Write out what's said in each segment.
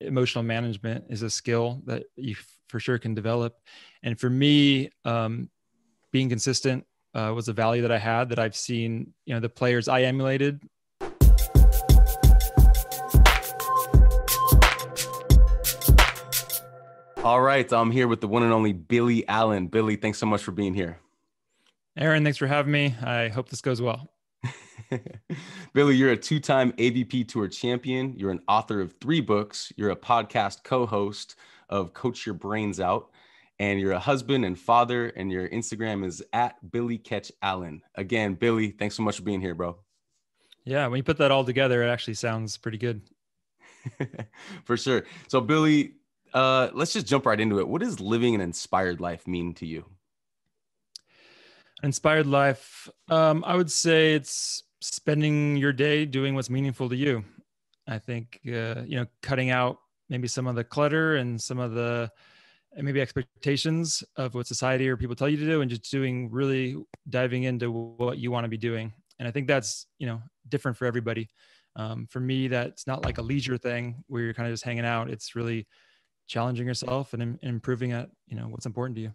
emotional management is a skill that you for sure can develop. And for me, um, being consistent uh, was a value that I had that I've seen, you know, the players I emulated. All right, I'm here with the one and only Billy Allen. Billy, thanks so much for being here. Aaron, thanks for having me. I hope this goes well. Billy, you're a two time AVP Tour champion. You're an author of three books. You're a podcast co host of Coach Your Brains Out. And you're a husband and father. And your Instagram is at Billy Catch Allen. Again, Billy, thanks so much for being here, bro. Yeah, when you put that all together, it actually sounds pretty good. for sure. So, Billy, uh, let's just jump right into it. What does living an inspired life mean to you? Inspired life, um, I would say it's spending your day doing what's meaningful to you. I think uh, you know, cutting out maybe some of the clutter and some of the maybe expectations of what society or people tell you to do, and just doing really diving into what you want to be doing. And I think that's you know different for everybody. Um, for me, that's not like a leisure thing where you're kind of just hanging out. It's really challenging yourself and, and improving at you know what's important to you.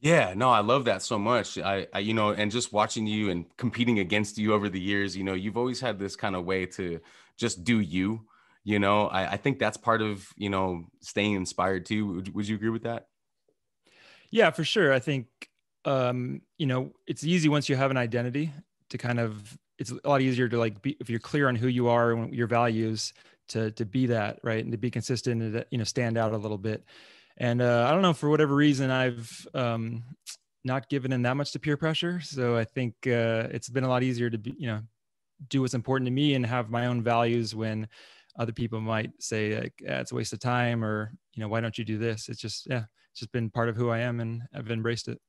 Yeah, no, I love that so much. I, I, you know, and just watching you and competing against you over the years, you know, you've always had this kind of way to just do you. You know, I, I think that's part of you know staying inspired too. Would, would you agree with that? Yeah, for sure. I think um, you know it's easy once you have an identity to kind of it's a lot easier to like be if you're clear on who you are and your values to to be that right and to be consistent and to, you know stand out a little bit and uh, i don't know for whatever reason i've um, not given in that much to peer pressure. So i think uh, it's been a lot easier to be you know do what's important to me and have my own values when other people might say like yeah, it's a waste of time or you know why don't you do this? It's just yeah it's just been part of who i am and i've embraced it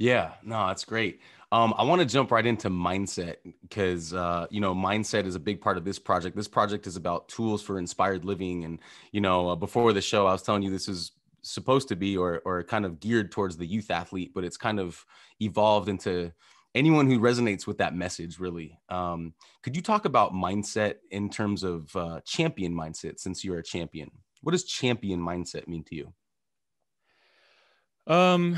yeah, no, that's great. Um, I want to jump right into mindset because uh, you know mindset is a big part of this project. This project is about tools for inspired living, and you know uh, before the show, I was telling you this is supposed to be or or kind of geared towards the youth athlete, but it's kind of evolved into anyone who resonates with that message. Really, um, could you talk about mindset in terms of uh, champion mindset? Since you're a champion, what does champion mindset mean to you? Um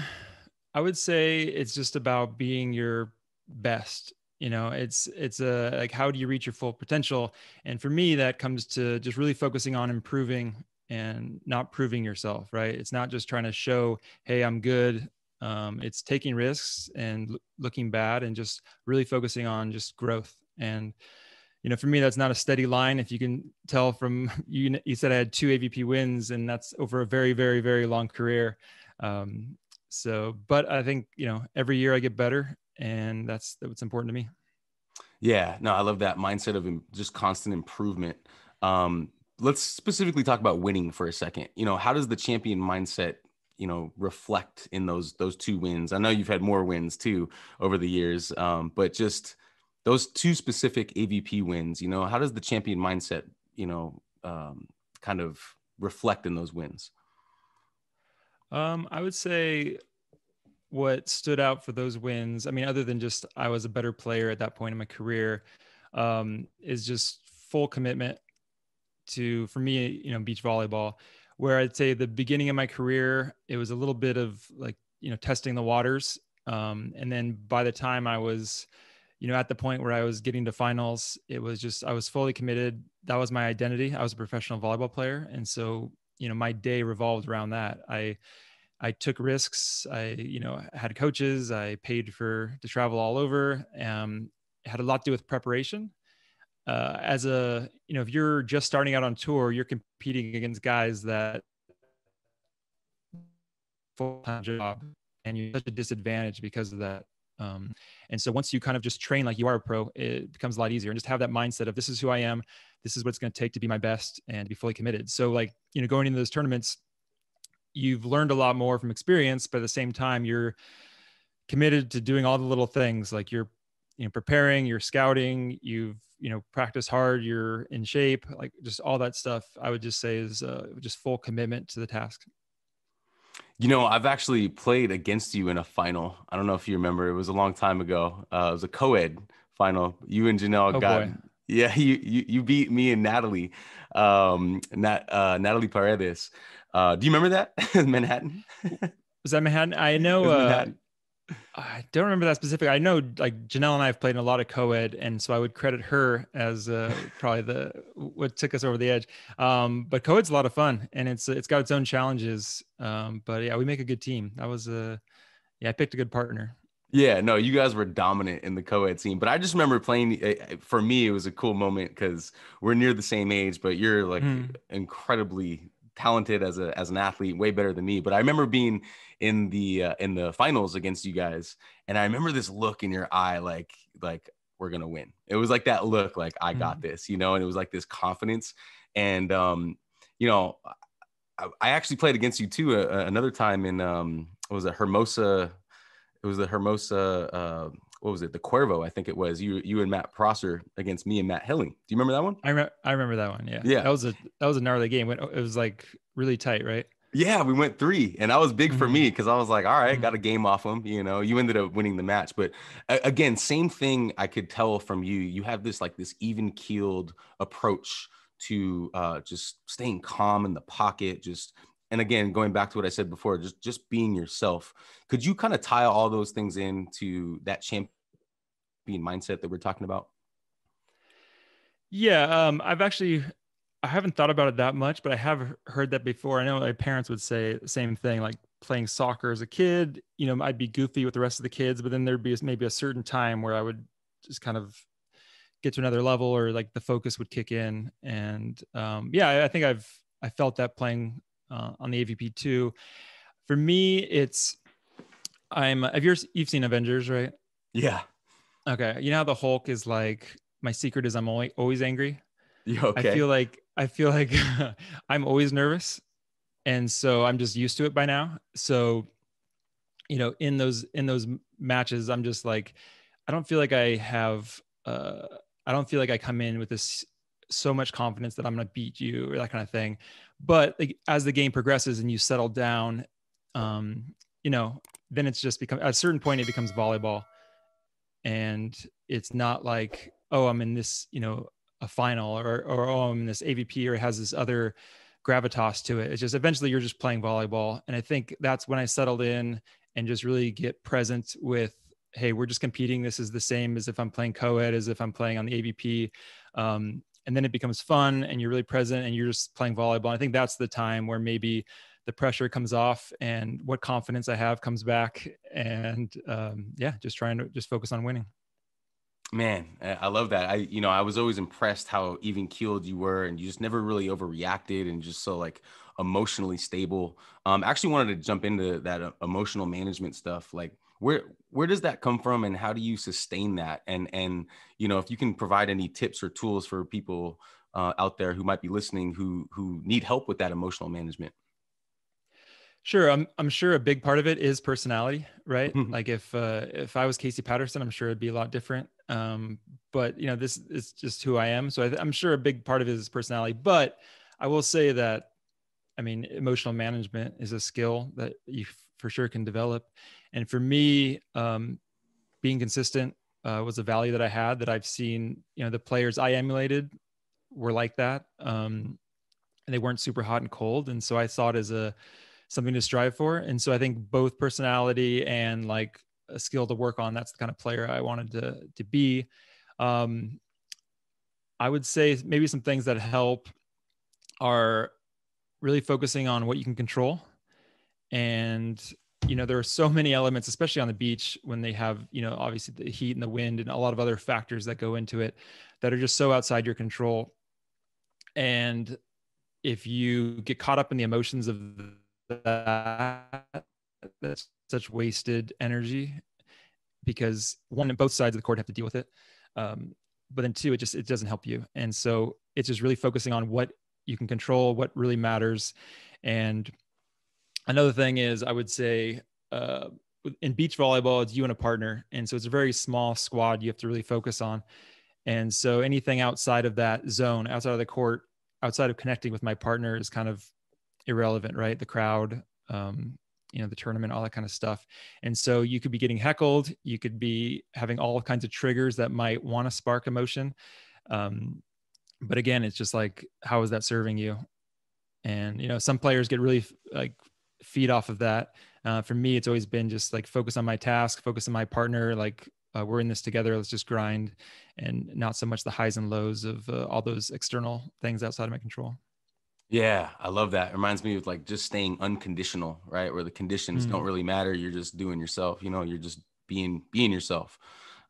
I would say it's just about being your best. You know, it's it's a like how do you reach your full potential? And for me, that comes to just really focusing on improving and not proving yourself. Right? It's not just trying to show, hey, I'm good. Um, it's taking risks and l- looking bad and just really focusing on just growth and you know, for me, that's not a steady line. If you can tell from you, you said I had two AVP wins, and that's over a very, very, very long career. Um, so, but I think, you know, every year I get better and that's, what's important to me. Yeah, no, I love that mindset of just constant improvement. Um, let's specifically talk about winning for a second. You know, how does the champion mindset, you know, reflect in those those two wins? I know you've had more wins too over the years, um, but just those two specific AVP wins. You know, how does the champion mindset, you know, um, kind of reflect in those wins? Um, I would say what stood out for those wins, I mean, other than just I was a better player at that point in my career, um, is just full commitment to, for me, you know, beach volleyball, where I'd say the beginning of my career, it was a little bit of like, you know, testing the waters. Um, and then by the time I was, you know, at the point where I was getting to finals, it was just, I was fully committed. That was my identity. I was a professional volleyball player. And so you know my day revolved around that. I i took risks. I you know had coaches. I paid for to travel all over. Um had a lot to do with preparation. Uh, as a you know if you're just starting out on tour you're competing against guys that full-time job and you're such a disadvantage because of that um, and so once you kind of just train like you are a pro it becomes a lot easier and just have that mindset of this is who i am this is what it's going to take to be my best and be fully committed. So like, you know, going into those tournaments, you've learned a lot more from experience, but at the same time, you're committed to doing all the little things like you're, you know, preparing, you're scouting, you've, you know, practice hard, you're in shape, like just all that stuff. I would just say is uh, just full commitment to the task. You know, I've actually played against you in a final. I don't know if you remember. It was a long time ago. Uh, it was a co-ed final. You and Janelle oh, got boy Yeah, you you, you beat me and Natalie, um, Nat, uh, Natalie Paredes. Uh, do you remember that Manhattan? Was that Manhattan? I know. Uh, Manhattan. I don't remember that specific. I know like Janelle and I have played in a lot of co-ed, and so I would credit her as uh, probably the what took us over the edge. Um, but co-ed's a lot of fun, and it's it's got its own challenges. Um, but yeah, we make a good team. That was a yeah, I picked a good partner. Yeah, no, you guys were dominant in the co-ed scene, but I just remember playing. Eh, eh, for me, it was a cool moment because we're near the same age, but you're like mm. incredibly talented as a as an athlete, way better than me. But I remember being in the uh, in the finals against you guys, and I remember this look in your eye, like like we're gonna win. It was like that look, like I got mm. this, you know, and it was like this confidence. And um, you know, I, I actually played against you too uh, another time in um, it was it Hermosa it was the Hermosa. Uh, what was it? The Cuervo, I think it was. You, you and Matt Prosser against me and Matt Hilling. Do you remember that one? I remember. I remember that one. Yeah. Yeah. That was a that was a gnarly game. It was like really tight, right? Yeah, we went three, and that was big mm-hmm. for me because I was like, all right, mm-hmm. got a game off him. You know, you ended up winning the match, but again, same thing. I could tell from you. You have this like this even keeled approach to uh, just staying calm in the pocket, just and again going back to what i said before just just being yourself. Could you kind of tie all those things into that champion mindset that we're talking about? Yeah um, i've actually i haven't thought about it that much but i have heard that before. I know my parents would say the same thing like playing soccer as a kid you know i'd be goofy with the rest of the kids but then there'd be maybe a certain time where i would just kind of get to another level or like the focus would kick in. And um, yeah i think i've i felt that playing uh, on the AVP two. For me, it's I'm. Have you you've seen Avengers, right? Yeah. Okay. You know how the Hulk is like my secret is I'm always always angry. Yeah. Okay. I feel like I feel like I'm always nervous, and so I'm just used to it by now. So, you know, in those in those matches, I'm just like, I don't feel like I have. Uh, I don't feel like I come in with this so much confidence that I'm going to beat you or that kind of thing but like, as the game progresses and you settle down um, you know then it's just become at a certain point it becomes volleyball. And it's not like oh i'm in this you know a final or or oh i'm in this avp or it has this other gravitas to it. It's just eventually you're just playing volleyball. And i think that's when i settled in and just really get present with hey we're just competing. This is the same as if i'm playing co-ed as if i'm playing on the avp um, and then it becomes fun and you're really present and you're just playing volleyball. I think that's the time where maybe the pressure comes off and what confidence I have comes back. And um, yeah, just trying to just focus on winning. Man, I love that. I, you know, I was always impressed how even keeled you were, and you just never really overreacted, and just so like emotionally stable. Um, I actually wanted to jump into that uh, emotional management stuff. Like, where where does that come from and how do you sustain that and and you know if you can provide any tips or tools for people uh, out there who might be listening who who need help with that emotional management Sure, I'm I'm sure a big part of it is personality, right? like if uh, if I was Casey Patterson, I'm sure it'd be a lot different. Um, but you know, this is just who I am, so I, am sure a big part of it is personality. But I will say that, I mean, emotional management is a skill that you for sure can develop, and for me, um, being consistent uh, was a value that I had that I've seen, you know, the players I emulated were like that. Um, and they weren't super hot and cold. And so I saw it as a, something to strive for. And so I think both personality and like a skill to work on, that's the kind of player I wanted to, to be. Um, I would say maybe some things that help are really focusing on what you can control and you know there are so many elements especially on the beach when they have you know obviously the heat and the wind and a lot of other factors that go into it that are just so outside your control. And if you get caught up in the emotions of that that's such wasted energy because one and both sides of the court have to deal with it um, but then two it just it doesn't help you. And so it's just really focusing on what you can control what really matters and another thing is I would say uh, in beach volleyball, it's you and a partner. And so it's a very small squad you have to really focus on. And so anything outside of that zone, outside of the court, outside of connecting with my partner is kind of irrelevant, right? The crowd, um, you know, the tournament, all that kind of stuff. And so you could be getting heckled. You could be having all kinds of triggers that might want to spark emotion. Um, but again, it's just like, how is that serving you? And, you know, some players get really like feed off of that. Uh, for me, it's always been just like focus on my task, focus on my partner, like uh, we're in this together. Let's just grind and not so much the highs and lows of uh, all those external things outside of my control. Yeah, I love that. It reminds me of like just staying unconditional, right? Where the conditions mm. don't really matter. You're just doing yourself. You know, you're just being being yourself.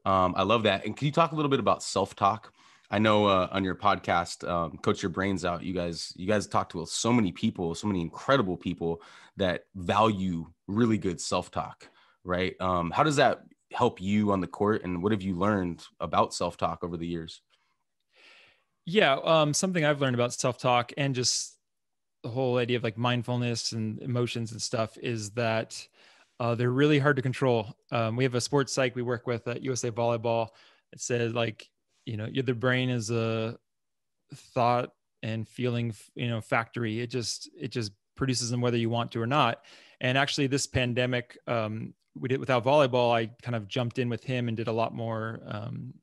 Um, I love that. And can you talk a little bit about self talk? I know uh, on your podcast, um, Coach Your Brains Out, you guys you guys talk to so many people, so many incredible people that value really good self talk, right? Um, how does that help you on the court, and what have you learned about self talk over the years? Yeah, um, something I've learned about self talk and just the whole idea of like mindfulness and emotions and stuff is that uh, they're really hard to control. Um, we have a sports psych we work with at USA Volleyball. It says like, you know, the brain is a thought and feeling, you know, factory. It just it just produces them whether you want to or not. And actually, this pandemic, um, we did without volleyball. I kind of jumped in with him and did a lot more um,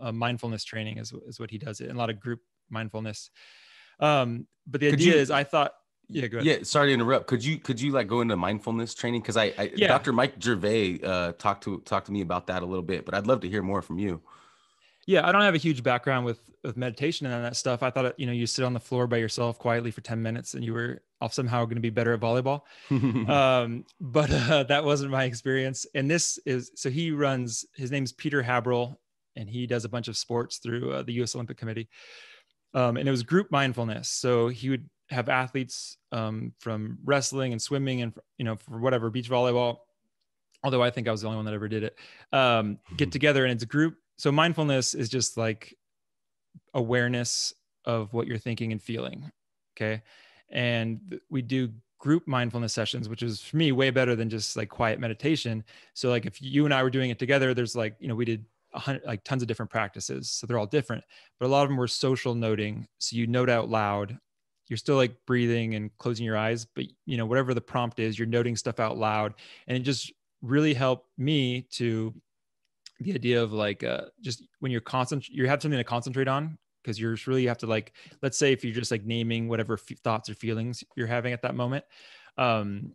uh, mindfulness training is, is what he does it and a lot of group mindfulness um but the could idea you, is i thought yeah go ahead. yeah sorry to interrupt could you could you like go into mindfulness training because I, I yeah. dr mike gervais uh talked to talked to me about that a little bit but i'd love to hear more from you yeah i don't have a huge background with with meditation and that stuff i thought you know you sit on the floor by yourself quietly for 10 minutes and you were off somehow going to be better at volleyball um but uh, that wasn't my experience and this is so he runs his name's peter haberl and he does a bunch of sports through uh, the U.S. Olympic Committee. Um, and it was group mindfulness. So he would have athletes um, from wrestling and swimming and you know for whatever beach volleyball. Although I think I was the only one that ever did it. Um, get together and it's a group. So mindfulness is just like awareness of what you're thinking and feeling. Okay, and we do group mindfulness sessions which is for me way better than just like quiet meditation so like if you and i were doing it together there's like you know we did like tons of different practices. So they're all different, but a lot of them were social noting. So you note out loud. You're still like breathing and closing your eyes, but you know whatever the prompt is, you're noting stuff out loud, and it just really helped me to the idea of like uh, just when you're constant, you have something to concentrate on because you're really you have to like let's say if you're just like naming whatever f- thoughts or feelings you're having at that moment um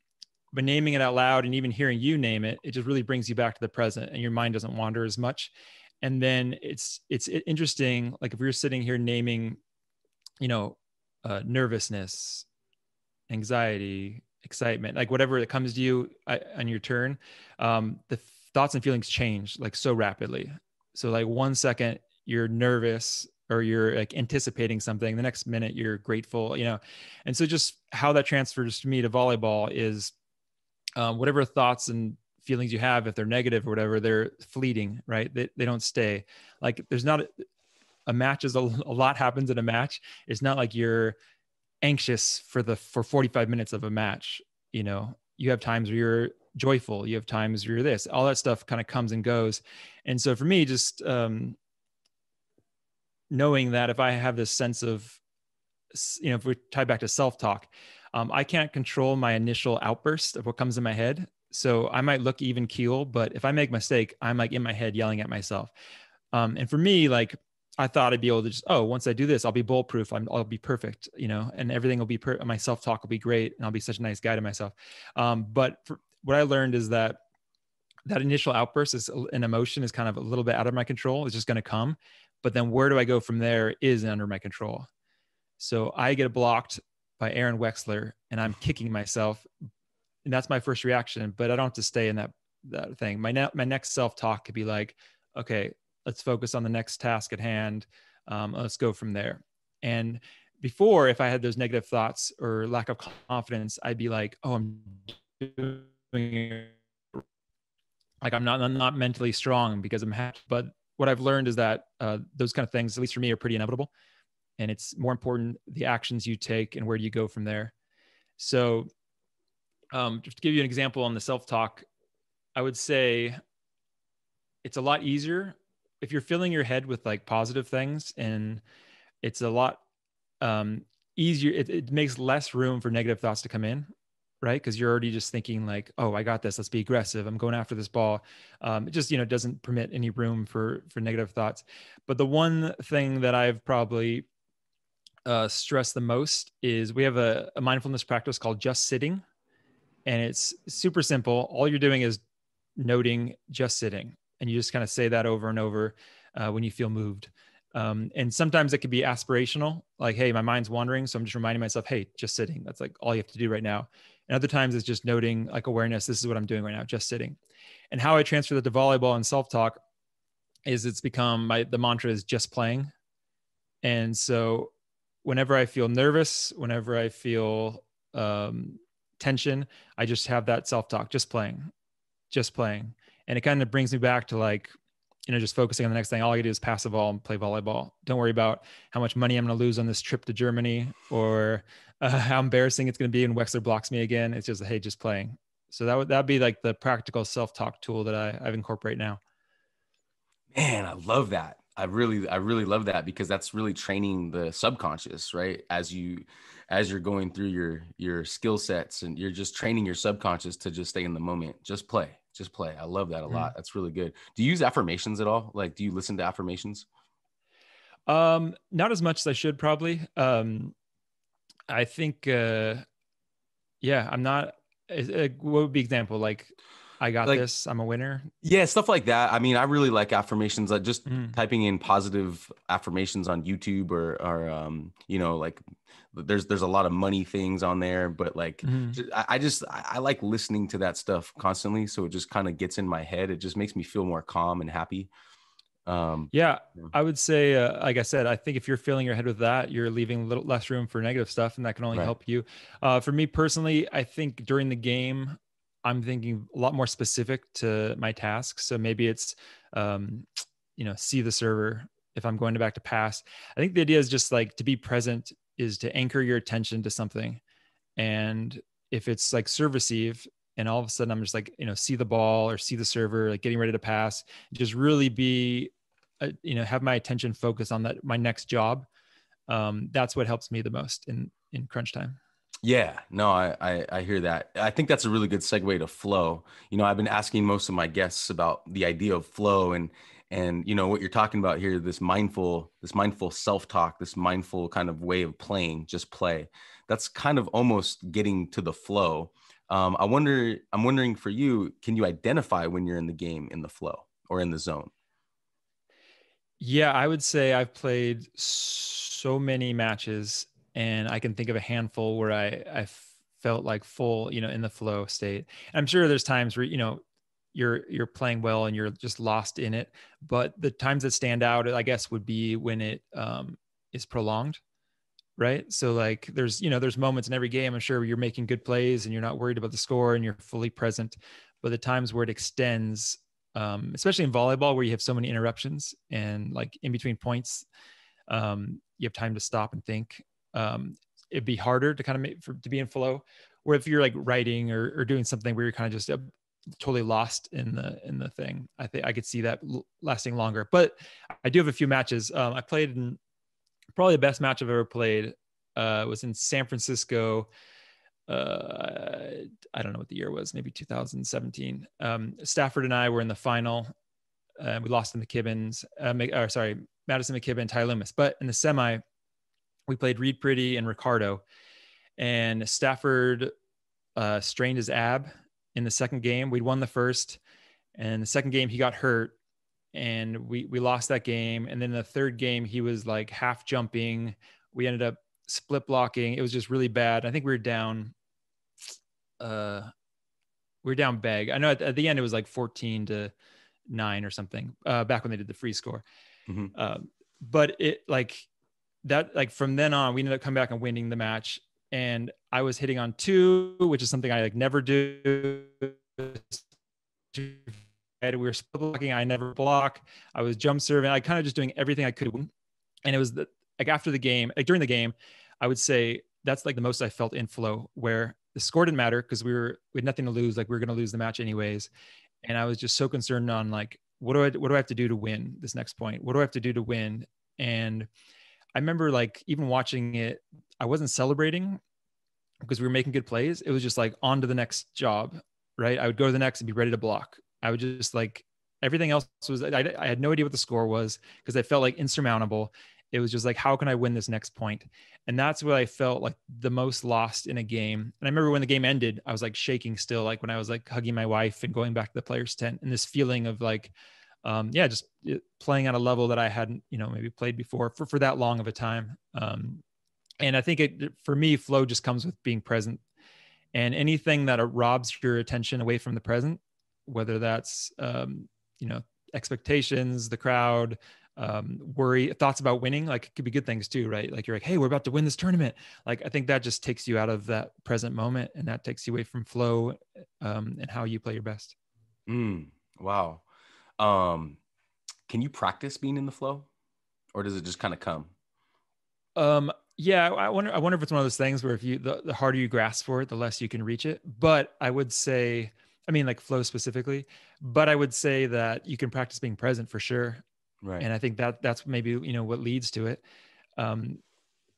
but naming it out loud and even hearing you name it it just really brings you back to the present and your mind doesn't wander as much. And then it's it's interesting like if we are sitting here naming you know uh, nervousness anxiety excitement like whatever that comes to you uh, on your turn um, the thoughts and feelings change like so rapidly so like one second you're nervous or you're like anticipating something the next minute you're grateful you know and so just how that transfers to me to volleyball is um, whatever thoughts and feelings you have, if they're negative or whatever, they're fleeting, right? They, they don't stay. Like there's not a, a match is a, a lot happens in a match. It's not like you're anxious for the for 45 minutes of a match. You know, you have times where you're joyful. You have times where you're this. All that stuff kind of comes and goes. And so for me, just um, knowing that if I have this sense of, you know, if we tie back to self talk, um, I can't control my initial outburst of what comes in my head. So I might look even keel, but if I make a mistake, I'm like in my head yelling at myself. Um, and for me, like I thought I'd be able to just, oh, once I do this, I'll be bulletproof. i will be perfect, you know, and everything will be, per- my self-talk will be great. And I'll be such a nice guy to myself. Um, but for, what I learned is that that initial outburst is an emotion is kind of a little bit out of my control. It's just going to come. But then where do I go from there is under my control. So I get blocked by Aaron Wexler and I'm kicking myself. And that's my first reaction, but I don't have to stay in that that thing. My ne- my next self talk could be like, okay, let's focus on the next task at hand. Um, let's go from there. And before, if I had those negative thoughts or lack of confidence, I'd be like, oh, I'm doing like I'm not I'm not mentally strong because I'm happy. But what I've learned is that uh, those kind of things, at least for me, are pretty inevitable and it's more important the actions you take and where do you go from there so um, just to give you an example on the self-talk i would say it's a lot easier if you're filling your head with like positive things and it's a lot um, easier it, it makes less room for negative thoughts to come in right? Because you're already just thinking like, oh, I got this. Let's be aggressive. I'm going after this ball. Um, it just you know doesn't permit any room for for negative thoughts. But the one thing that I've probably uh, stressed the most is we have a, a mindfulness practice called just sitting, and it's super simple. All you're doing is noting just sitting, and you just kind of say that over and over uh, when you feel moved. Um, and sometimes it could be aspirational, like, hey, my mind's wandering. So I'm just reminding myself, hey, just sitting. That's like all you have to do right now. And other times it's just noting like awareness. This is what I'm doing right now, just sitting. And how I transfer that to volleyball and self talk is it's become my the mantra is just playing. And so whenever I feel nervous, whenever I feel um, tension, I just have that self talk, just playing, just playing. And it kind of brings me back to like you know, just focusing on the next thing. All I do is pass the ball and play volleyball. Don't worry about how much money I'm going to lose on this trip to Germany or uh, how embarrassing it's going to be when Wexler blocks me again. It's just, hey, just playing. So that would that'd be like the practical self talk tool that I I've incorporate now. Man, I love that. I really I really love that because that's really training the subconscious, right? As you as you're going through your your skill sets and you're just training your subconscious to just stay in the moment. Just play just play. I love that a mm-hmm. lot. That's really good. Do you use affirmations at all? Like, do you listen to affirmations? Um, not as much as I should probably. Um, I think, uh, yeah, I'm not. Uh, what would be example? Like, I got like, this. I'm a winner. Yeah, stuff like that. I mean, I really like affirmations. Like just mm. typing in positive affirmations on YouTube or, or um, you know, like there's there's a lot of money things on there, but like mm. just, I, I, just I, I like listening to that stuff constantly. So it just kind of gets in my head. It just makes me feel more calm and happy. Um, yeah, yeah, I would say, uh, like I said, I think if you're filling your head with that, you're leaving a little less room for negative stuff, and that can only right. help you. Uh, for me personally, I think during the game, I'm thinking a lot more specific to my tasks. So maybe it's, um, you know, see the server if I'm going to back to pass. I think the idea is just like to be present is to anchor your attention to something. And if it's like serve receive, and all of a sudden I'm just like, you know, see the ball or see the server, like getting ready to pass, just really be, uh, you know, have my attention focused on that, my next job. Um, that's what helps me the most in, in crunch time. Yeah, no, I, I, I hear that. I think that's a really good segue to flow. You know, I've been asking most of my guests about the idea of flow and and you know what you're talking about here this mindful this mindful self-talk this mindful kind of way of playing just play that's kind of almost getting to the flow um, i wonder i'm wondering for you can you identify when you're in the game in the flow or in the zone yeah i would say i've played so many matches and I can think of a handful where I I felt like full, you know, in the flow state. And I'm sure there's times where you know you're you're playing well and you're just lost in it, but the times that stand out, I guess, would be when it um, is prolonged, right? So like there's you know there's moments in every game. I'm sure you're making good plays and you're not worried about the score and you're fully present, but the times where it extends. Um, especially in volleyball where you have so many interruptions and like in between points um, you have time to stop and think um, it'd be harder to kind of make for, to be in flow. Or if you're like writing or, or doing something where you're kind of just uh, totally lost in the in the thing, I think I could see that l- lasting longer. But I do have a few matches. Um, I played in probably the best match I've ever played. Uh, was in San Francisco. Uh, I don't know what the year was, maybe 2017. Um, Stafford and I were in the final. Uh, we lost in the McKibbins. Uh, or sorry, Maddison McKibbin, Ty Loomis. But in the semi, we played Reid Priddy and Ricardo, and Stafford uh, strained his ab in the second game. We'd won the first, and the second game he got hurt, and we we lost that game. And then the third game he was like half jumping. We ended up split blocking. It was just really bad. I think we were down. Uh, we were down bag. I know at, at the end it was like fourteen to nine or something. Uh, back when they did the free score. Mm-hmm. Uh, but it like that like from then on, we ended up coming back and winning the match. And I was hitting on two, which is something I like never do. We were blocking. I never block. I was jump serving. I kind of just doing everything I could. And it was the, like after the game, like during the game, I would say that's like the most I felt in flow where the score didn't matter because we were we had nothing to lose. Like we were going to lose the match anyways. And I was just so concerned on like, what do I, what do I have to do to win this next point? What do I have to do to win? And I remember like even watching it, I wasn't celebrating, because we were making good plays, it was just like on to the next job, right? I would go to the next and be ready to block. I would just like everything else was, I, I had no idea what the score was because I felt like insurmountable. It was just like, how can I win this next point? And that's what I felt like the most lost in a game. And I remember when the game ended, I was like shaking still, like when I was like hugging my wife and going back to the players' tent and this feeling of like, um, yeah, just uh, playing at a level that I hadn't, you know, maybe played before for, for that long of a time. Um, and I think it, for me, flow just comes with being present and anything that robs your attention away from the present, whether that's, um, you know, expectations, the crowd, um, worry, thoughts about winning, like it could be good things too, right? Like you're like, hey, we're about to win this tournament. Like I think that just takes you out of that present moment and that takes you away from flow um, and how you play your best. Mm, wow. Um, can you practice being in the flow, or does it just kind of come? Um, yeah, I wonder. I wonder if it's one of those things where if you the, the harder you grasp for it, the less you can reach it. But I would say, I mean, like flow specifically. But I would say that you can practice being present for sure. Right. And I think that that's maybe you know what leads to it. Um,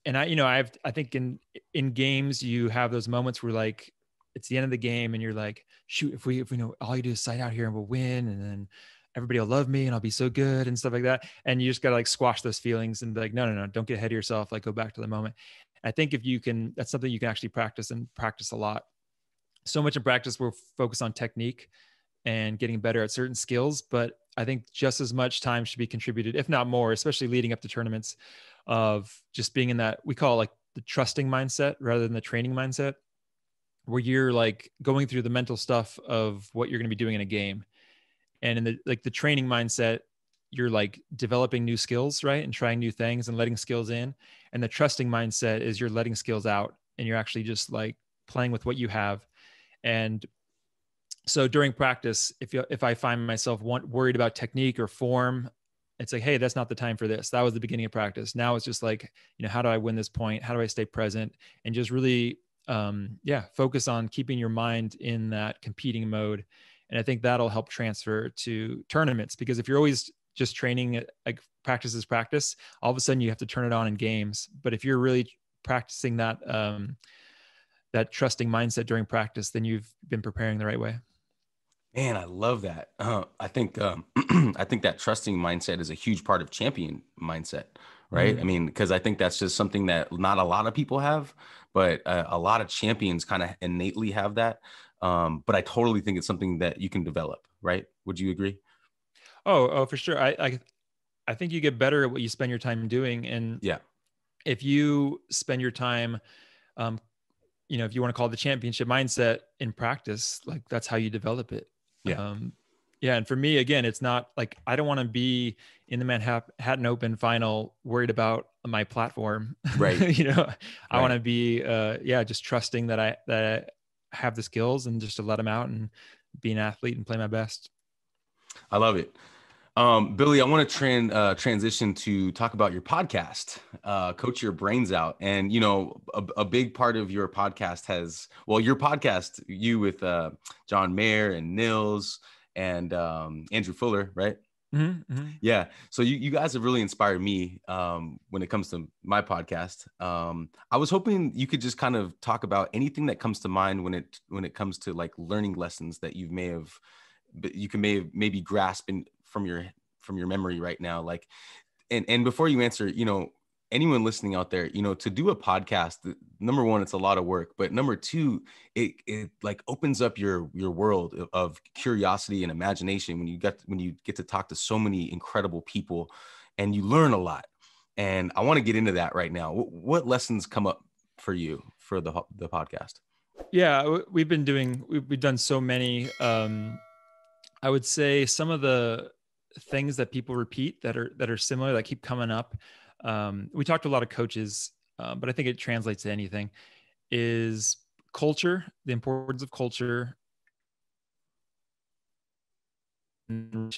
and I, you know, I've I think in in games you have those moments where like it's the end of the game and you're like, shoot, if we if we know all you do is sight out here and we'll win, and then everybody will love me and I'll be so good and stuff like that. And you just got to like squash those feelings and be like, no, no, no, don't get ahead of yourself. Like go back to the moment. I think if you can, that's something you can actually practice and practice a lot. So much in practice, we're focused on technique and getting better at certain skills. But I think just as much time should be contributed, if not more, especially leading up to tournaments, of just being in that we call like the trusting mindset rather than the training mindset, where you're like going through the mental stuff of what you're going to be doing in a game and in the like the training mindset you're like developing new skills right and trying new things and letting skills in. And the trusting mindset is you're letting skills out and you're actually just like playing with what you have. And so during practice if you, if i find myself want, worried about technique or form it's like hey that's not the time for this. That was the beginning of practice. Now it's just like you know how do i win this point? How do i stay present? And just really um yeah focus on keeping your mind in that competing mode and i think that'll help transfer to tournaments because if you're always just training like practice is practice all of a sudden you have to turn it on in games. But if you're really practicing that um, that trusting mindset during practice then you've been preparing the right way. Man i love that. Uh, i think um, i think that trusting mindset is a huge part of champion mindset right? Mm-hmm. i mean because i think that's just something that not a lot of people have but uh, a lot of champions kind of innately have that um, but I totally think it's something that you can develop, right? Would you agree? Oh, oh, for sure. I, I, I think you get better at what you spend your time doing. And yeah, if you spend your time, um, you know, if you want to call the championship mindset in practice, like that's how you develop it. Yeah. Um, yeah. And for me, again, it's not like I don't want to be in the Manhattan Open final worried about my platform. Right. you know, I want to be, uh, yeah, just trusting that I, that have the skills and just to let them out and be an athlete and play my best. I love it. Um, Billy, I want to tran- uh, transition to talk about your podcast, uh, Coach Your Brains Out. And, you know, a, a, big part of your podcast has, well, your podcast, you with uh, John Mayer and Nils and um, Andrew Fuller, right? Mm-hmm, mm-hmm. Yeah. So you, you guys have really inspired me um, when it comes to my podcast. Um, I was hoping you could just kind of talk about anything that comes to mind when it when it comes to like learning lessons that you may have, you can may have maybe grasp in, from your from your memory right now. Like, and and before you answer, you know, anyone listening out there, you know, to do a podcast, number one, it's a lot of work, but number two, it it like opens up your your world of curiosity and imagination when you get when you get to talk to so many incredible people, and you learn a lot. And I want to get into that right now. What lessons come up for you for the the podcast? Yeah, we've been doing we've, done so many. Um, I would say some of the things that people repeat that are that are similar that keep coming up um, we talked to a lot of coaches, uh, but I think it translates to anything, is culture, the importance of culture, um,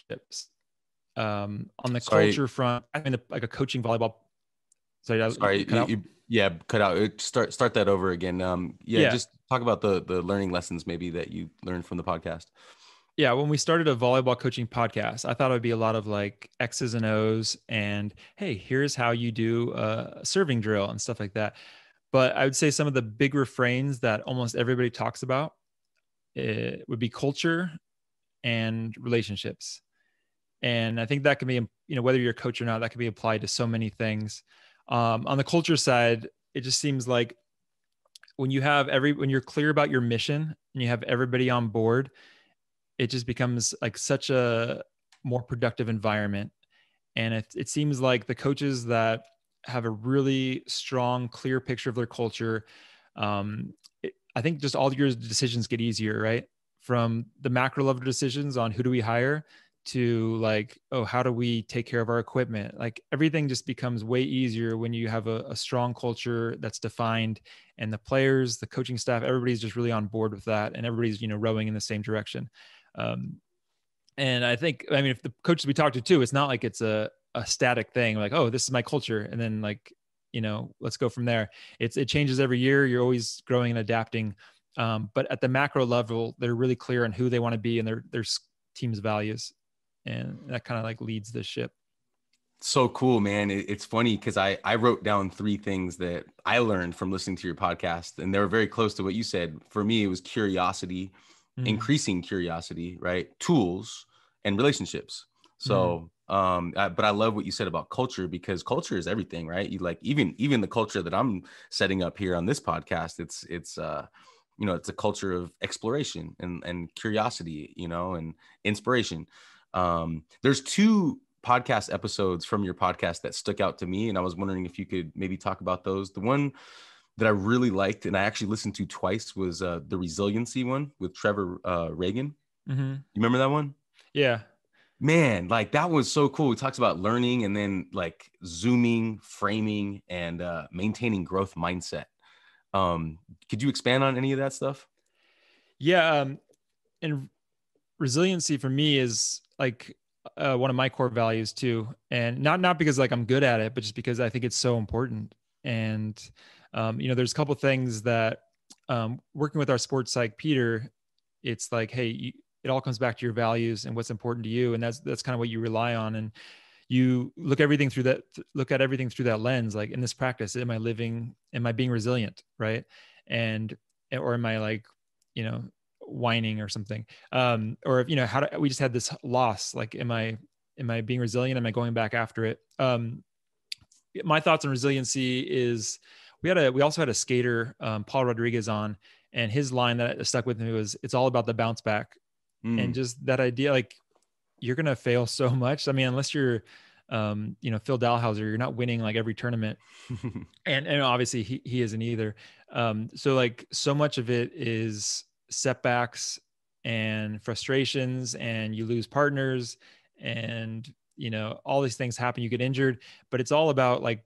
on the sorry. culture front. I mean, like a coaching volleyball. Sorry, sorry you, you, yeah, cut out. Start start that over again. Um, yeah, yeah, just talk about the the learning lessons maybe that you learned from the podcast yeah, when we started a volleyball coaching podcast, I thought it would be a lot of like X's and O's and hey, here's how you do a serving drill and stuff like that. but I would say some of the big refrains that almost everybody talks about it would be culture and relationships. And I think that can be, you know, whether you're a coach or not, that can be applied to so many things. Um, on the culture side, it just seems like when you have every when you're clear about your mission and you have everybody on board it just becomes like such a more productive environment. And it, it seems like the coaches that have a really strong clear picture of their culture um, it, i think just all your decisions get easier right? From the macro level decisions on who do we hire to like oh how do we take care of our equipment? Like everything just becomes way easier when you have a, a, strong culture that's defined and the players the coaching staff everybody's just really on board with that and everybody's you know rowing in the same direction um, and i think i mean if the coaches we talk to too it's not like it's a, a static thing like oh this is my culture. And then like you know let's go from there. It's it changes every year. You're always growing and adapting. Um, but at the macro level they're really clear on who they want to be and their their team's values. And that kind of like leads the ship. So cool man. It's funny because i i wrote down three things that i learned from listening to your podcast and they were very close to what you said. For me it was curiosity mm-hmm. increasing curiosity right tools and relationships so mm-hmm. um I, but i love what you said about culture because culture is everything right you like even even the culture that i'm setting up here on this podcast it's it's uh you know it's a culture of exploration and and curiosity you know and inspiration um, there's two podcast episodes from your podcast that stuck out to me, and I was wondering if you could maybe talk about those. The one that I really liked and I actually listened to twice was uh, the resiliency one with Trevor uh, Ragan. Mm-hmm. You remember that one? Yeah. Man, like that was so cool. He talks about learning and then like zooming, framing, and uh, maintaining growth mindset. Um, could you expand on any of that stuff? Yeah. Um, and resiliency for me is like uh, one of my core values too and not not because like i'm good at it but just because i think it's so important and um, you know there's a couple things that um, working with our sports psych peter it's like hey you, it all comes back to your values and what's important to you. And that's that's kind of what you rely on. And you look everything through that look at everything through that lens like in this practice am i living am i being resilient? Right. And or am i like you know whining or something? Um or if you know how do we just had this loss like am i am i being resilient? Am i going back after it? Um my thoughts on resiliency is we had a we also had a skater um, paul rodriguez on and his line that stuck with me was it's all about the bounce back mm. and just that idea like you're gonna fail so much i mean unless you're um, you know, Phil Dalhausser, you're not winning like every tournament. and and obviously he, he isn't either. Um, so like so much of it is setbacks and frustrations and you lose partners and you know all these things happen you get injured but it's all about like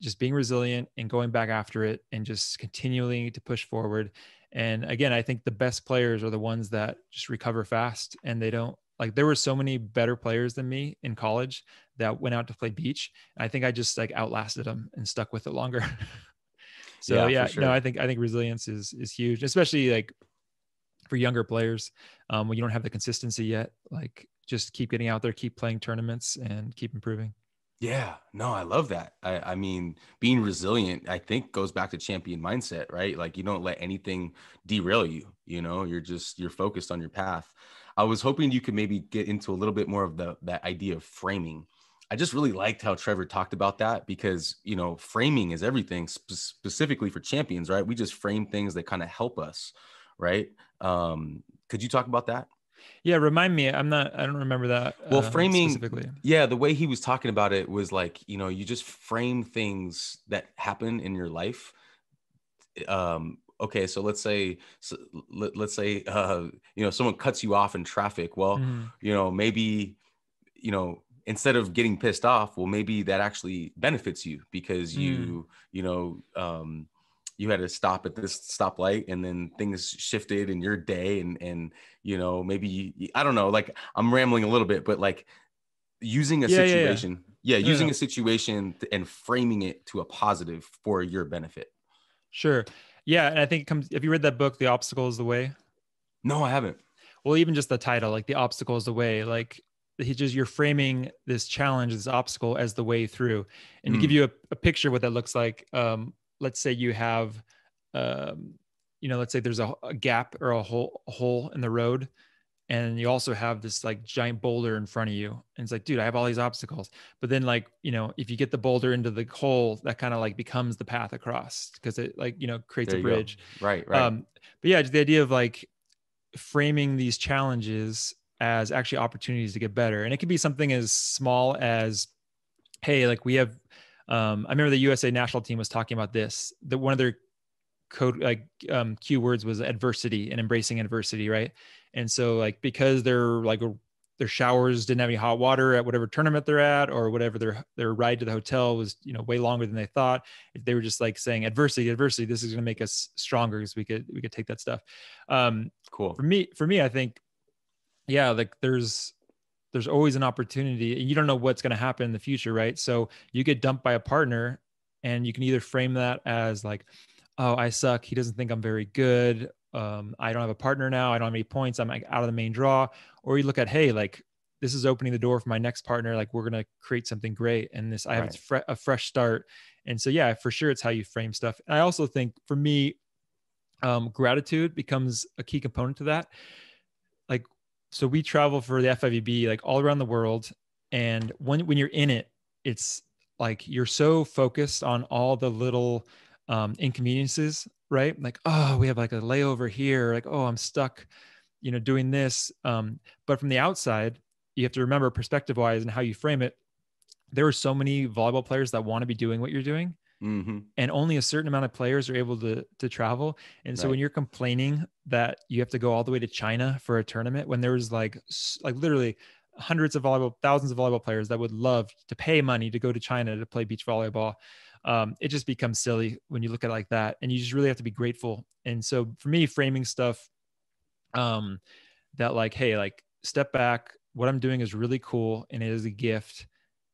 just being resilient and going back after it and just continuing to push forward. And again i think the best players are the ones that just recover fast and they don't like there were so many better players than me in college that went out to play beach. I think i just like outlasted them and stuck with it longer. So yeah, yeah sure. no i think i think resilience is is huge especially like for younger players um, when you don't have the consistency yet like just keep getting out there keep playing tournaments and keep improving yeah no i love that. I, I mean being resilient i think goes back to champion mindset right? Like you don't let anything derail you you know? You're just you're focused on your path. I was hoping you could maybe get into a little bit more of the that idea of framing. I just really liked how trevor talked about that because you know framing is everything sp- specifically for champions right? We just frame things that kind of help us right? Um, could you talk about that? Yeah, remind me. I'm not. I don't remember that. Well, uh, framing specifically. Yeah, the way he was talking about it was like you know you just frame things that happen in your life. Um, okay, so let's say so let, us say uh, you know someone cuts you off in traffic. Well, mm-hmm. you know maybe you know instead of getting pissed off, well maybe that actually benefits you because you mm. you know um, you had to stop at this stoplight and then things shifted in your day and and you know maybe you, i don't know like i'm rambling a little bit but like using a yeah, situation yeah, yeah. yeah using a situation and framing it to a positive for your benefit sure yeah and i think it comes have you read that book the obstacle is the way no i haven't well even just the title like the obstacle is the way like he just you're framing this challenge this obstacle as the way through and mm. to give hmm. you a, a picture what that looks like um let's say you have um, you know let's say there's a, a gap or a hole a hole in the road and you also have this like giant boulder in front of you and it's like dude i have all these obstacles. But then like you know if you get the boulder into the hole that kind of like becomes the path across because it like you know creates there a bridge go. right right. Um but yeah just the idea of like framing these challenges as actually opportunities to get better and it could be something as small as hey like we have um, I remember the USA national team was talking about this. That one of their code like um, keywords was adversity and embracing adversity, right? And so like because they're like their showers didn't have any hot water at whatever tournament they're at or whatever their their ride to the hotel was you know way longer than they thought if they were just like saying adversity adversity this is going to make us stronger because we could we could take that stuff um cool for me for me i think yeah like there's there's always an opportunity and you don't know what's going to happen in the future right? So you get dumped by a partner and you can either frame that as like oh i suck. He doesn't think i'm very good. Um, i don't have a partner now. I don't have any points. I'm like out of the main draw. Or you look at hey like this is opening the door for my next partner. Like we're going to create something great and this i have right. fre- a fresh start. And so yeah for sure it's how you frame stuff. And i also think for me um, gratitude becomes a key component to that so we travel for the FIVB like all around the world. And when, when you're in it, it's like you're so focused on all the little um, inconveniences, right? Like, oh, we have like a layover here. Like, oh, I'm stuck, you know, doing this. Um, but from the outside, you have to remember perspective wise and how you frame it. There are so many volleyball players that want to be doing what you're doing Mm-hmm. And only a certain amount of players are able to to travel. And so right. when you're complaining that you have to go all the way to China for a tournament, when there's like like literally hundreds of volleyball, thousands of volleyball players that would love to pay money to go to China to play beach volleyball, um, it just becomes silly when you look at it like that. And you just really have to be grateful. And so for me, framing stuff, um, that like, hey, like step back. What I'm doing is really cool, and it is a gift.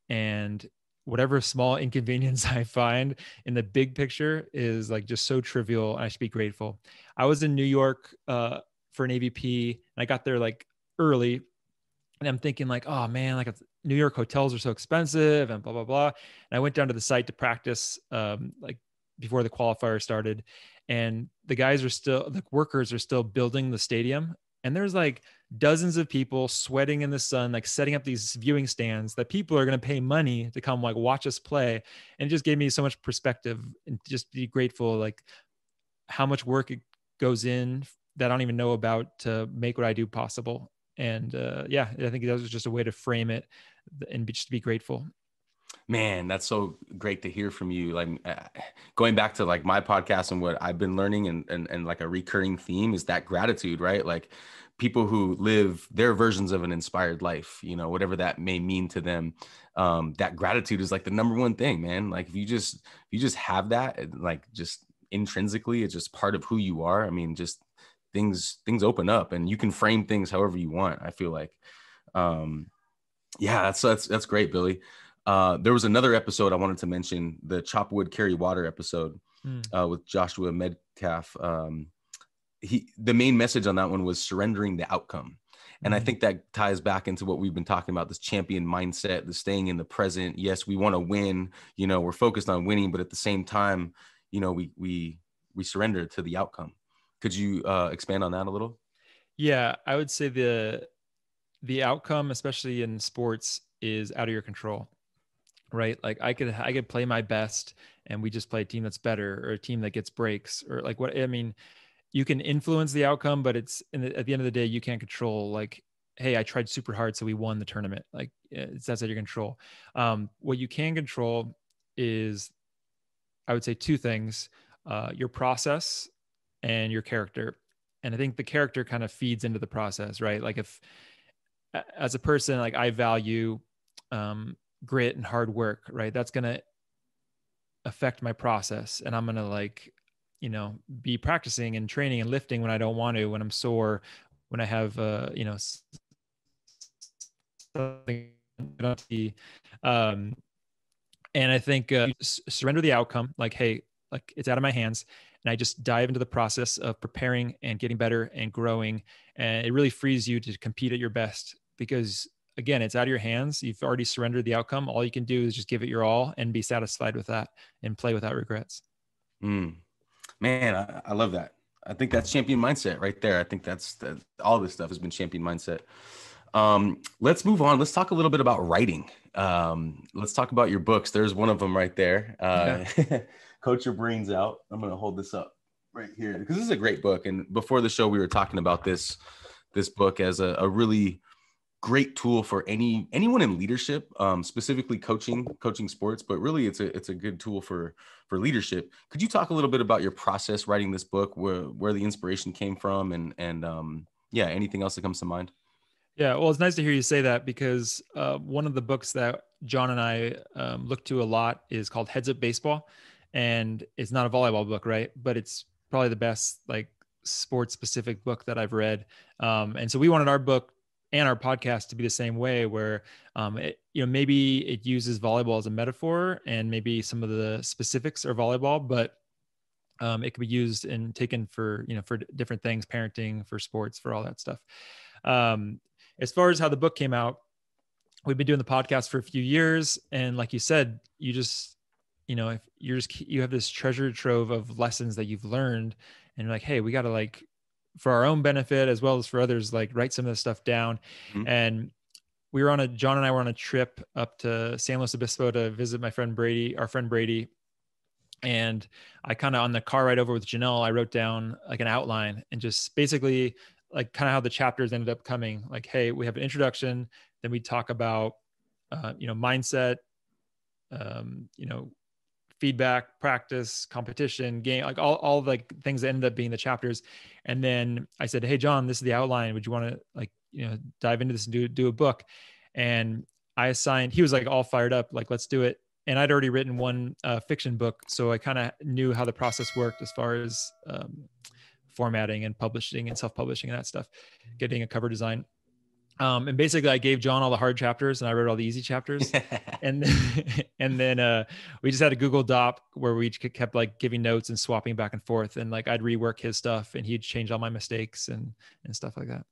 And whatever small inconvenience I find in the big picture is like just so trivial. I should be grateful. I was in New York uh, for an AVP and I got there like early and I'm thinking like, oh man, like New York hotels are so expensive and blah, blah, blah. And I went down to the site to practice um, like before the qualifier started and the guys are still, the workers are still building the stadium and there's like dozens of people sweating in the sun like setting up these viewing stands that people are going to pay money to come like watch us play. And it just gave me so much perspective and just be grateful like how much work it goes in that i don't even know about to make what i do possible. And uh, yeah i think that was just a way to frame it and just be grateful man that's so great to hear from you like uh, going back to like my podcast and what i've been learning and, and and like a recurring theme is that gratitude right? Like people who live their versions of an inspired life you know whatever that may mean to them um that gratitude is like the number one thing man. Like if you just if you just have that like just intrinsically it's just part of who you are. I mean just things things open up and you can frame things however you want i feel like. Um yeah that's that's that's great billy uh, there was another episode I wanted to mention, the chop wood carry water episode mm. uh, with Joshua Medcalf. Um, he the main message on that one was surrendering the outcome. And mm. I hmm. think that ties back into what we've been talking about this champion mindset, the staying in the present. Yes, we want to win, you know, we're focused on winning, but at the same time, you know, we we we surrender to the outcome. Could you uh, expand on that a little? Yeah, I would say the the outcome, especially in sports, is out of your control right? Like I could I could play my best and we just play a team that's better or a team that gets breaks or like what I mean, you can influence the outcome, but it's the, at the end of the day you can't control like hey I tried super hard so we won the tournament like it's that's out of your control. Um, what you can control is I would say two things: uh, your process and your character. And I think the character kind of feeds into the process, right? Like if as a person like I value um, grit and hard work, right? That's going to affect my process. And I'm going to like, you know, be practicing and training and lifting when I don't want to, when I'm sore, when I have, uh, you know, something. Um, and I think uh, surrender the outcome, like, hey, like it's out of my hands. And I just dive into the process of preparing and getting better and growing. And it really frees you to compete at your best because again, it's out of your hands. You've already surrendered the outcome. All you can do is just give it your all and be satisfied with that and play without regrets. Mm. Man, I, I, love that. I think that's champion mindset right there. I think that's that, all this stuff has been champion mindset. Um, let's move on. Let's talk a little bit about writing. Um, let's talk about your books. There's one of them right there. Uh. Coach Your Brains Out. I'm going to hold this up right here because this is a great book. And before the show, we were talking about this this book as a, a really great tool for any anyone in leadership, um, specifically coaching coaching sports. But really, it's a it's a good tool for for leadership. Could you talk a little bit about your process writing this book, where where the inspiration came from, and and um, yeah, anything else that comes to mind? Yeah, well, it's nice to hear you say that because uh, one of the books that John and I um, look to a lot is called Heads Up Baseball, and it's not a volleyball book, right? But it's probably the best like sports specific book that I've read. Um, and so we wanted our book and our podcast to be the same way, where um, it, you know maybe it uses volleyball as a metaphor, and maybe some of the specifics are volleyball, but um, it could be used and taken for you know for different things, parenting, for sports, for all that stuff. Um, as far as how the book came out, we've been doing the podcast for a few years, and like you said, you just you know if you're just you have this treasure trove of lessons that you've learned, and you're like, hey, we got to like for our own benefit as well as for others, like write some of this stuff down, mm-hmm. and we were on a John and I were on a trip up to San Luis Obispo to visit my friend Brady, our friend Brady. And I kind of on the car ride over with Janelle, I wrote down like an outline and just basically like kind of how the chapters ended up coming like hey we have an introduction then we talk about uh, you know mindset um, you know feedback practice competition game like all, all like things that ended up being the chapters. And then i said hey john this is the outline. Would you want to like you know dive into this and do, do a book? And i assigned he was like all fired up like let's do it. And i'd already written one uh, fiction book so i kind of knew how the process worked as far as um, formatting and publishing and self-publishing and that stuff, getting a cover design. Um, and basically I gave John all the hard chapters and I wrote all the easy chapters. and and then uh, we just had a Google Doc where we kept like giving notes and swapping back and forth. And like I'd rework his stuff and he'd change all my mistakes and and stuff like that.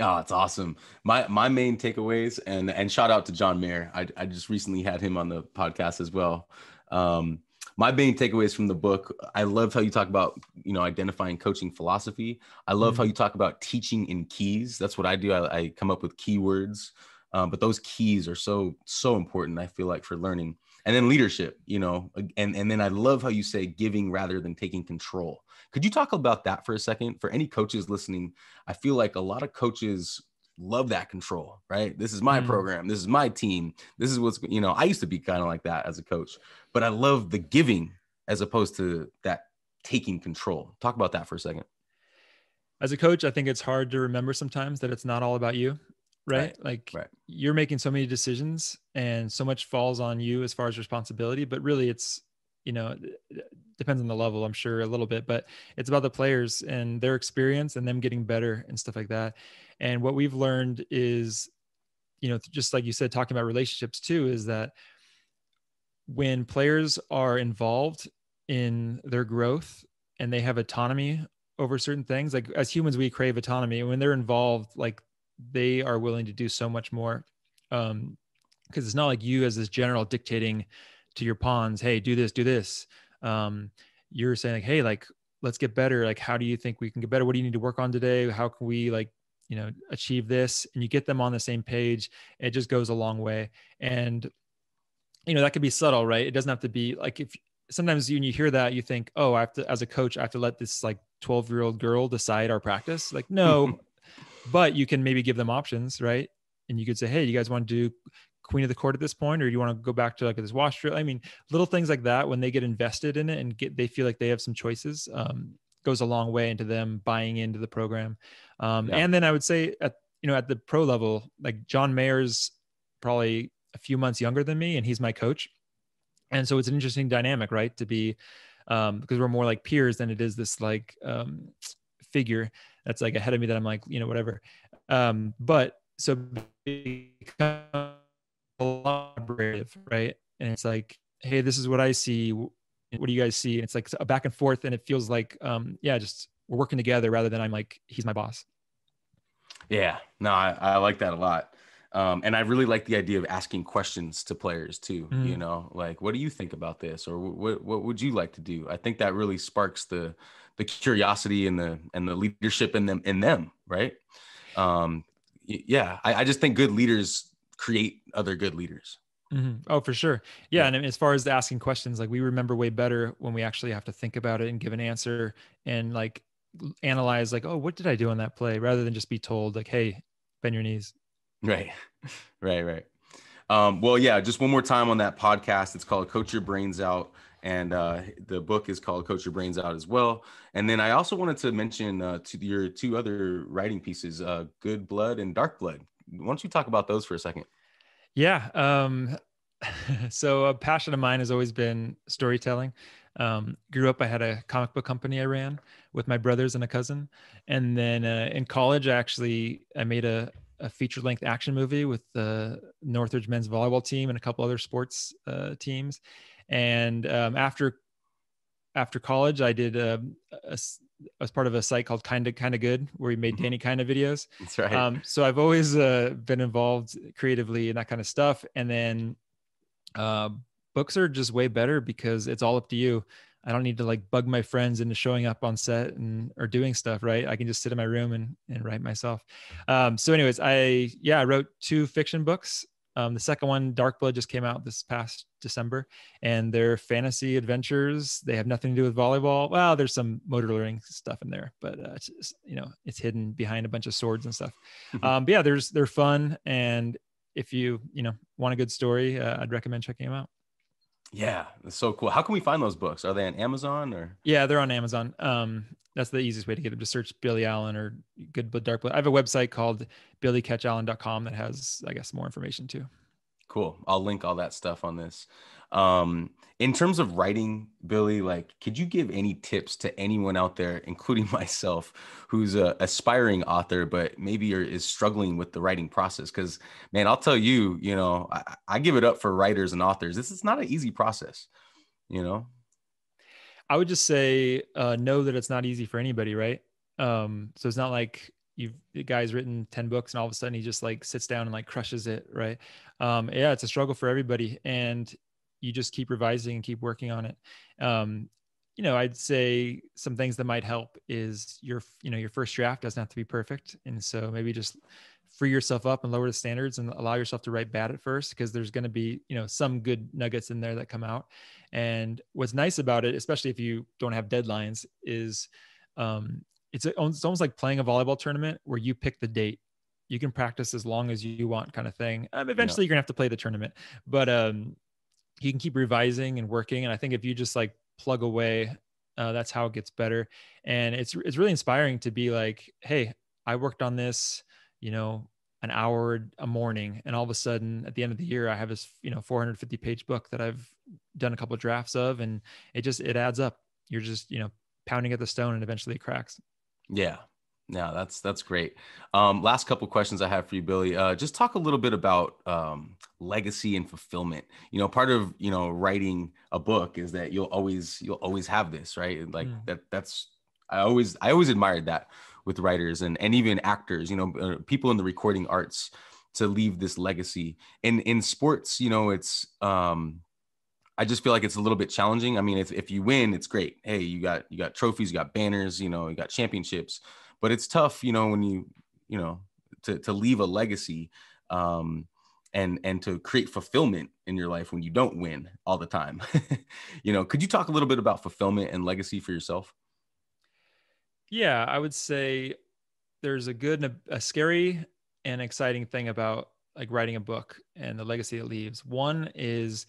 Oh, it's awesome. My my main takeaways and and shout out to John Mayer. I I just recently had him on the podcast as well. Um, my main takeaways from the book i love how you talk about you know identifying coaching philosophy. I love mm-hmm. how you talk about teaching in keys. That's what i do. I, I come up with keywords um, but those keys are so so important i feel like for learning. And then leadership you know and and then i love how you say giving rather than taking control. Could you talk about that for a second? For any coaches listening i feel like a lot of coaches love that control, right? This is my mm. program. This is my team. This is what's, you know, I used to be kind of like that as a coach, but I love the giving as opposed to that taking control. Talk about that for a second. As a coach, I think it's hard to remember sometimes that it's not all about you, right? right. Like right. you're making so many decisions and so much falls on you as far as responsibility, but really it's, you know, depends on the level, I'm sure a little bit, but it's about the players and their experience and them getting better and stuff like that. And what we've learned is, you know, just like you said, talking about relationships too, is that when players are involved in their growth and they have autonomy over certain things, like as humans, we crave autonomy. and When they're involved, like they are willing to do so much more. Um, because it's not like you as this general dictating to your pawns, hey, do this, do this. Um, you're saying like, hey, like let's get better. Like, how do you think we can get better? What do you need to work on today? How can we like you know achieve this and you get them on the same page it just goes a long way and you know that could be subtle right it doesn't have to be like if sometimes when you hear that you think oh i have to as a coach i have to let this like 12 year old girl decide our practice like no but you can maybe give them options right and you could say hey you guys want to do queen of the court at this point or do you want to go back to like this wash drill i mean little things like that when they get invested in it and get they feel like they have some choices um, goes a long way into them buying into the program. Um, yeah. And then I would say at you know at the pro level, like John Mayer's probably a few months younger than me, and he's my coach. And so it's an interesting dynamic, right? To be um, because we're more like peers than it is this like um, figure that's like ahead of me that I'm like you know whatever. Um, but so collaborative, right? And it's like, hey, this is what I see what do you guys see? And it's like a back and forth, and it feels like, um, yeah, just we're working together rather than I'm like he's my boss. Yeah, no, I, I like that a lot. Um, and I really like the idea of asking questions to players too. Mm. You know, like, what do you think about this, or what what would you like to do? I think that really sparks the the curiosity and the and the leadership in them in them, right? Um, yeah, I, I just think good leaders create other good leaders. Mm-hmm. Oh, for sure. Yeah, yeah. And I mean, as far as asking questions, like we remember way better when we actually have to think about it and give an answer and like analyze, like, oh, what did I do on that play, rather than just be told, like, hey, bend your knees. Right, right, right. Um, well, yeah, just one more time on that podcast. It's called Coach Your Brains Out. And uh, the book is called Coach Your Brains Out as well. And then I also wanted to mention uh, to your two other writing pieces, uh, Good Blood and Dark Blood. Why don't you talk about those for a second? Yeah. Um, so a passion of mine has always been storytelling. Um, grew up, I had a comic book company I ran with my brothers and a cousin. And then uh, in college, I actually, I made a, a feature length action movie with the Northridge men's volleyball team and a couple other sports uh, teams. And um, after after college, I did a, a, I was part of a site called Kinda Kinda Good, where we made mm-hmm. Danny Kinda videos. That's right. Um, so I've always uh, been involved creatively in that kind of stuff. And then uh, books are just way better because it's all up to you. I don't need to like bug my friends into showing up on set and or doing stuff, right? I can just sit in my room and and write myself. Um, so, anyways, I yeah, I wrote two fiction books. Um, the second one, Dark Blood, just came out this past December, and they're fantasy adventures. They have nothing to do with volleyball. Well, there's some motor learning stuff in there, but uh, just, you know, it's hidden behind a bunch of swords and stuff. um, but yeah, there's they're fun, and if you you know want a good story, uh, I'd recommend checking them out. Yeah, that's so cool. How can we find those books? Are they on Amazon or? Yeah, they're on Amazon. Um, that's the easiest way to get them. Just search Billy Allen or Good Blood Dark Blood. I have a website called BillyKetchAllen.com that has, I guess, more information too. Cool. I'll link all that stuff on this. Um, in terms of writing, Billy, like, could you give any tips to anyone out there, including myself, who's a aspiring author, but maybe is struggling with the writing process? Because, man, I'll tell you, you know, I, I give it up for writers and authors. This is not an easy process, you know. I would just say uh, know that it's not easy for anybody, right? Um, so it's not like you've the guy's written 10 books and all of a sudden he just like sits down and like crushes it, right? Um, yeah, it's a struggle for everybody. And you just keep revising and keep working on it. Um, you know, I'd say some things that might help is your, you know, your first draft doesn't have to be perfect. And so maybe just free yourself up and lower the standards and allow yourself to write bad at first because there's going to be, you know, some good nuggets in there that come out. And what's nice about it, especially if you don't have deadlines, is um, it's, it's almost like playing a volleyball tournament where you pick the date you can practice as long as you want kind of thing um, eventually yeah. you're gonna have to play the tournament but um you can keep revising and working. And I think if you just like plug away, uh, that's how it gets better. And it's it's really inspiring to be like, hey, I worked on this, you know, an hour a morning, and all of a sudden at the end of the year, I have this you know 450 page book that I've done a couple of drafts of, and it just it adds up. You're just you know pounding at the stone, and eventually it cracks. Yeah, yeah, that's that's great. Um, last couple questions I have for you, Billy. Uh, just talk a little bit about um, legacy and fulfillment. You know, part of you know writing a book is that you'll always you'll always have this, right? Like mm. that. That's I always I always admired that with writers and and even actors. You know, uh, people in the recording arts to leave this legacy. In in sports, you know, it's um, I just feel like it's a little bit challenging. I mean, if if you win, it's great. Hey, you got you got trophies, you got banners, you know, you got championships but it's tough, you know, when you, you know, to, to leave a legacy um, and, and to create fulfillment in your life when you don't win all the time. you know, could you talk a little bit about fulfillment and legacy for yourself? Yeah, I would say there's a good and a, a scary and exciting thing about like writing a book and the legacy it leaves. One is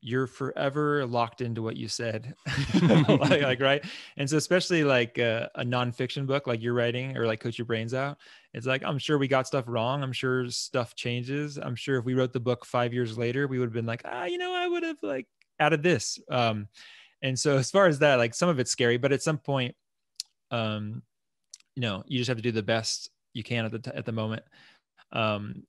you're forever locked into what you said. Like, like, right? And so especially like a, a nonfiction book like you're writing or like coach your brains out it's like i'm sure we got stuff wrong. I'm sure stuff changes. I'm sure if we wrote the book five years later we would have been like ah you know i would have like added this. Um and so as far as that like some of it's scary but at some point um you know you just have to do the best you can at the t- at the moment. Um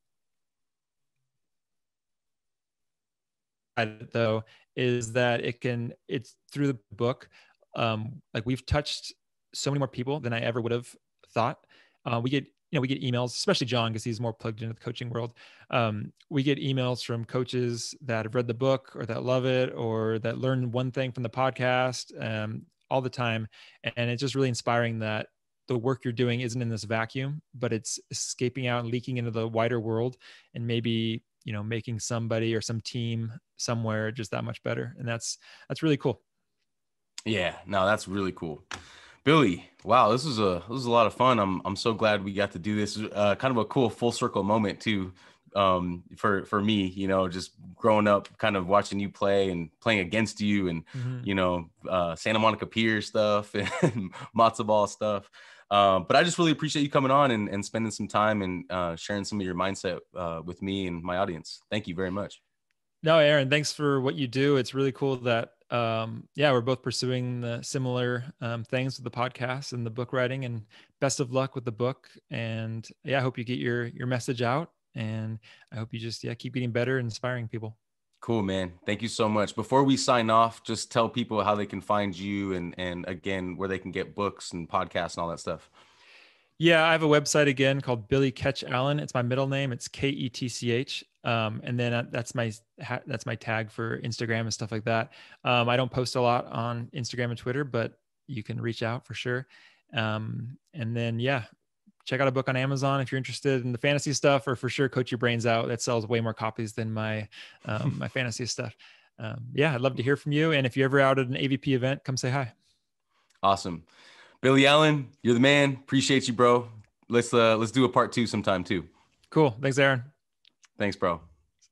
though is that it can it's through the book um like we've touched so many more people than i ever would have thought uh, we get you know, we get emails, especially John, because he's more plugged into the coaching world. Um, we get emails from coaches that have read the book or that love it or that learn one thing from the podcast um, all the time. And it's just really inspiring that the work you're doing isn't in this vacuum, but it's escaping out and leaking into the wider world and maybe, you know, making somebody or some team somewhere just that much better. And that's, that's really cool. Yeah, no, that's really cool. Billy, wow, this was a this was a lot of fun. I'm I'm so glad we got to do this. Uh, kind of a cool full circle moment too, um, for for me. You know, just growing up, kind of watching you play and playing against you, and mm-hmm. you know, uh, Santa Monica Pier stuff and matzo ball stuff. Um, but I just really appreciate you coming on and, and spending some time and uh, sharing some of your mindset uh, with me and my audience. Thank you very much. No, Aaron, thanks for what you do. It's really cool that um, yeah, we're both pursuing the similar um, things with the podcast and the book writing. And best of luck with the book. And yeah, I hope you get your your message out. And I hope you just yeah keep getting better, and inspiring people. Cool, man. Thank you so much. Before we sign off, just tell people how they can find you and and again where they can get books and podcasts and all that stuff. Yeah, I have a website again called Billy Ketch Allen. It's my middle name. It's K E T C H. Um, and then uh, that's my that's my tag for Instagram and stuff like that. Um, I don't post a lot on Instagram and Twitter, but you can reach out for sure. Um, and then yeah, check out a book on Amazon if you're interested in the fantasy stuff, or for sure, Coach Your Brains Out. That sells way more copies than my um, my fantasy stuff. Um, yeah, I'd love to hear from you. And if you're ever out at an AVP event, come say hi. Awesome. Billy Allen, you're the man. Appreciate you, bro. Let's uh let's do a part two sometime too. Cool. Thanks, Aaron. Thanks, bro.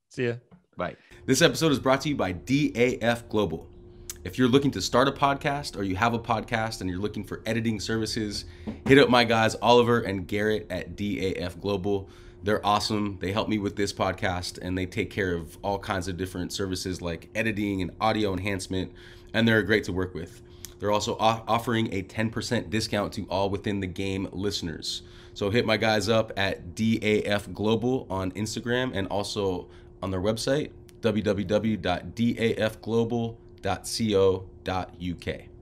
See ya. Bye. This episode is brought to you by DAF Global. If you're looking to start a podcast or you have a podcast and you're looking for editing services, hit up my guys Oliver and Garrett at DAF Global. They're awesome. They help me with this podcast and they take care of all kinds of different services like editing and audio enhancement, and they're great to work with. They're also offering a 10% discount to all within the game listeners. So hit my guys up at DAF Global on Instagram and also on their website, www.dafglobal.co.uk.